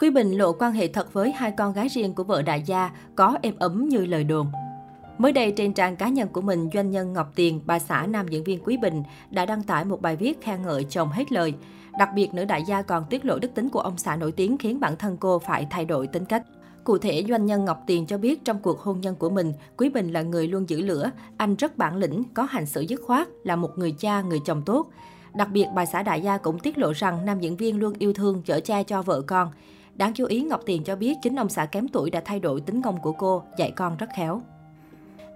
Quý Bình lộ quan hệ thật với hai con gái riêng của vợ đại gia, có êm ấm như lời đồn. Mới đây trên trang cá nhân của mình, doanh nhân Ngọc Tiền, bà xã nam diễn viên Quý Bình đã đăng tải một bài viết khen ngợi chồng hết lời. Đặc biệt, nữ đại gia còn tiết lộ đức tính của ông xã nổi tiếng khiến bản thân cô phải thay đổi tính cách. Cụ thể, doanh nhân Ngọc Tiền cho biết trong cuộc hôn nhân của mình, Quý Bình là người luôn giữ lửa, anh rất bản lĩnh, có hành xử dứt khoát, là một người cha, người chồng tốt. Đặc biệt, bà xã đại gia cũng tiết lộ rằng nam diễn viên luôn yêu thương, chở che cho vợ con. Đáng chú ý, Ngọc Tiền cho biết chính ông xã kém tuổi đã thay đổi tính công của cô, dạy con rất khéo.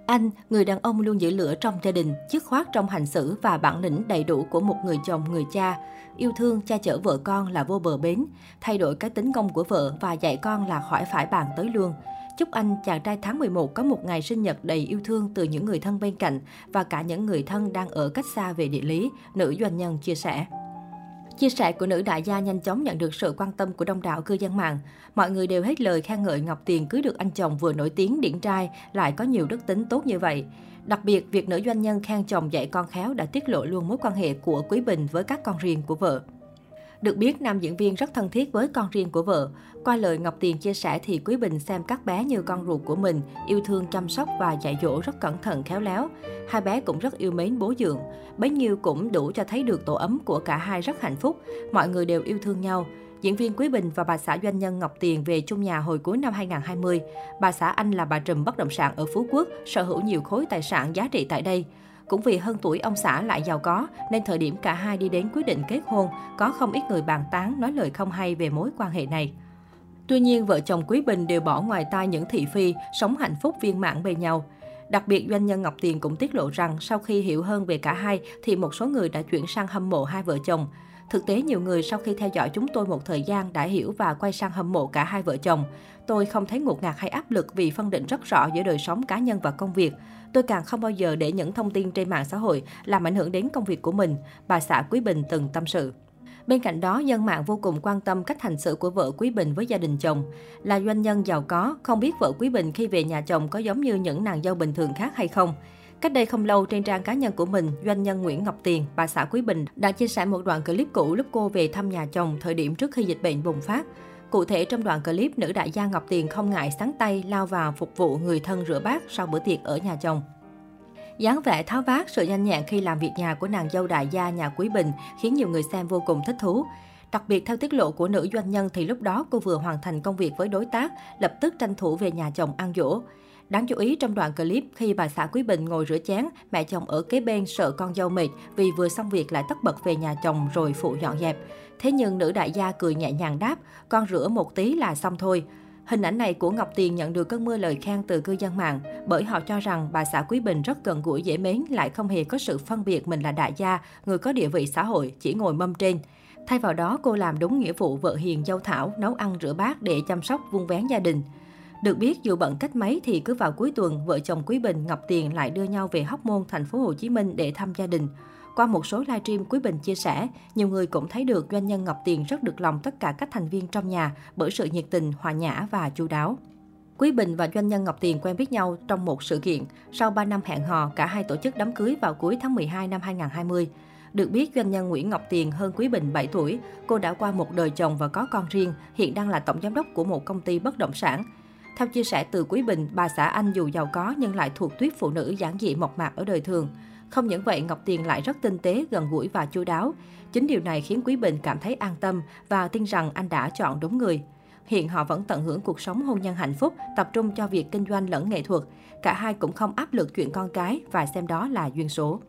Anh, người đàn ông luôn giữ lửa trong gia đình, dứt khoát trong hành xử và bản lĩnh đầy đủ của một người chồng, người cha. Yêu thương, cha chở vợ con là vô bờ bến, thay đổi cái tính công của vợ và dạy con là khỏi phải bàn tới luôn. Chúc anh, chàng trai tháng 11 có một ngày sinh nhật đầy yêu thương từ những người thân bên cạnh và cả những người thân đang ở cách xa về địa lý, nữ doanh nhân chia sẻ. Chia sẻ của nữ đại gia nhanh chóng nhận được sự quan tâm của đông đảo cư dân mạng. Mọi người đều hết lời khen ngợi Ngọc Tiền cưới được anh chồng vừa nổi tiếng điển trai, lại có nhiều đức tính tốt như vậy. Đặc biệt, việc nữ doanh nhân khen chồng dạy con khéo đã tiết lộ luôn mối quan hệ của Quý Bình với các con riêng của vợ. Được biết, nam diễn viên rất thân thiết với con riêng của vợ. Qua lời Ngọc Tiền chia sẻ thì Quý Bình xem các bé như con ruột của mình, yêu thương chăm sóc và dạy dỗ rất cẩn thận khéo léo. Hai bé cũng rất yêu mến bố dượng. Bấy nhiêu cũng đủ cho thấy được tổ ấm của cả hai rất hạnh phúc. Mọi người đều yêu thương nhau. Diễn viên Quý Bình và bà xã doanh nhân Ngọc Tiền về chung nhà hồi cuối năm 2020. Bà xã Anh là bà trùm bất động sản ở Phú Quốc, sở hữu nhiều khối tài sản giá trị tại đây. Cũng vì hơn tuổi ông xã lại giàu có, nên thời điểm cả hai đi đến quyết định kết hôn, có không ít người bàn tán nói lời không hay về mối quan hệ này. Tuy nhiên, vợ chồng Quý Bình đều bỏ ngoài tai những thị phi, sống hạnh phúc viên mãn bên nhau. Đặc biệt, doanh nhân Ngọc Tiền cũng tiết lộ rằng sau khi hiểu hơn về cả hai, thì một số người đã chuyển sang hâm mộ hai vợ chồng. Thực tế, nhiều người sau khi theo dõi chúng tôi một thời gian đã hiểu và quay sang hâm mộ cả hai vợ chồng. Tôi không thấy ngột ngạt hay áp lực vì phân định rất rõ giữa đời sống cá nhân và công việc. Tôi càng không bao giờ để những thông tin trên mạng xã hội làm ảnh hưởng đến công việc của mình, bà xã Quý Bình từng tâm sự. Bên cạnh đó, dân mạng vô cùng quan tâm cách hành xử của vợ Quý Bình với gia đình chồng. Là doanh nhân giàu có, không biết vợ Quý Bình khi về nhà chồng có giống như những nàng dâu bình thường khác hay không. Cách đây không lâu, trên trang cá nhân của mình, doanh nhân Nguyễn Ngọc Tiền, bà xã Quý Bình đã chia sẻ một đoạn clip cũ lúc cô về thăm nhà chồng thời điểm trước khi dịch bệnh bùng phát. Cụ thể trong đoạn clip, nữ đại gia Ngọc Tiền không ngại sáng tay lao vào phục vụ người thân rửa bát sau bữa tiệc ở nhà chồng. dáng vẻ tháo vát, sự nhanh nhẹn khi làm việc nhà của nàng dâu đại gia nhà Quý Bình khiến nhiều người xem vô cùng thích thú. Đặc biệt theo tiết lộ của nữ doanh nhân thì lúc đó cô vừa hoàn thành công việc với đối tác, lập tức tranh thủ về nhà chồng ăn dỗ. Đáng chú ý trong đoạn clip khi bà xã Quý Bình ngồi rửa chén, mẹ chồng ở kế bên sợ con dâu mệt vì vừa xong việc lại tất bật về nhà chồng rồi phụ dọn dẹp. Thế nhưng nữ đại gia cười nhẹ nhàng đáp, con rửa một tí là xong thôi. Hình ảnh này của Ngọc Tiền nhận được cơn mưa lời khen từ cư dân mạng bởi họ cho rằng bà xã Quý Bình rất gần gũi dễ mến lại không hề có sự phân biệt mình là đại gia, người có địa vị xã hội, chỉ ngồi mâm trên. Thay vào đó, cô làm đúng nghĩa vụ vợ hiền dâu thảo, nấu ăn rửa bát để chăm sóc vun vén gia đình. Được biết, dù bận cách mấy thì cứ vào cuối tuần, vợ chồng Quý Bình, Ngọc Tiền lại đưa nhau về Hóc Môn, thành phố Hồ Chí Minh để thăm gia đình. Qua một số livestream, Quý Bình chia sẻ, nhiều người cũng thấy được doanh nhân Ngọc Tiền rất được lòng tất cả các thành viên trong nhà bởi sự nhiệt tình, hòa nhã và chu đáo. Quý Bình và doanh nhân Ngọc Tiền quen biết nhau trong một sự kiện. Sau 3 năm hẹn hò, cả hai tổ chức đám cưới vào cuối tháng 12 năm 2020. Được biết, doanh nhân Nguyễn Ngọc Tiền hơn Quý Bình 7 tuổi. Cô đã qua một đời chồng và có con riêng, hiện đang là tổng giám đốc của một công ty bất động sản. Theo chia sẻ từ Quý Bình, bà xã Anh dù giàu có nhưng lại thuộc tuyết phụ nữ giản dị mộc mạc ở đời thường. Không những vậy, Ngọc Tiền lại rất tinh tế, gần gũi và chu đáo. Chính điều này khiến Quý Bình cảm thấy an tâm và tin rằng anh đã chọn đúng người. Hiện họ vẫn tận hưởng cuộc sống hôn nhân hạnh phúc, tập trung cho việc kinh doanh lẫn nghệ thuật. Cả hai cũng không áp lực chuyện con cái và xem đó là duyên số.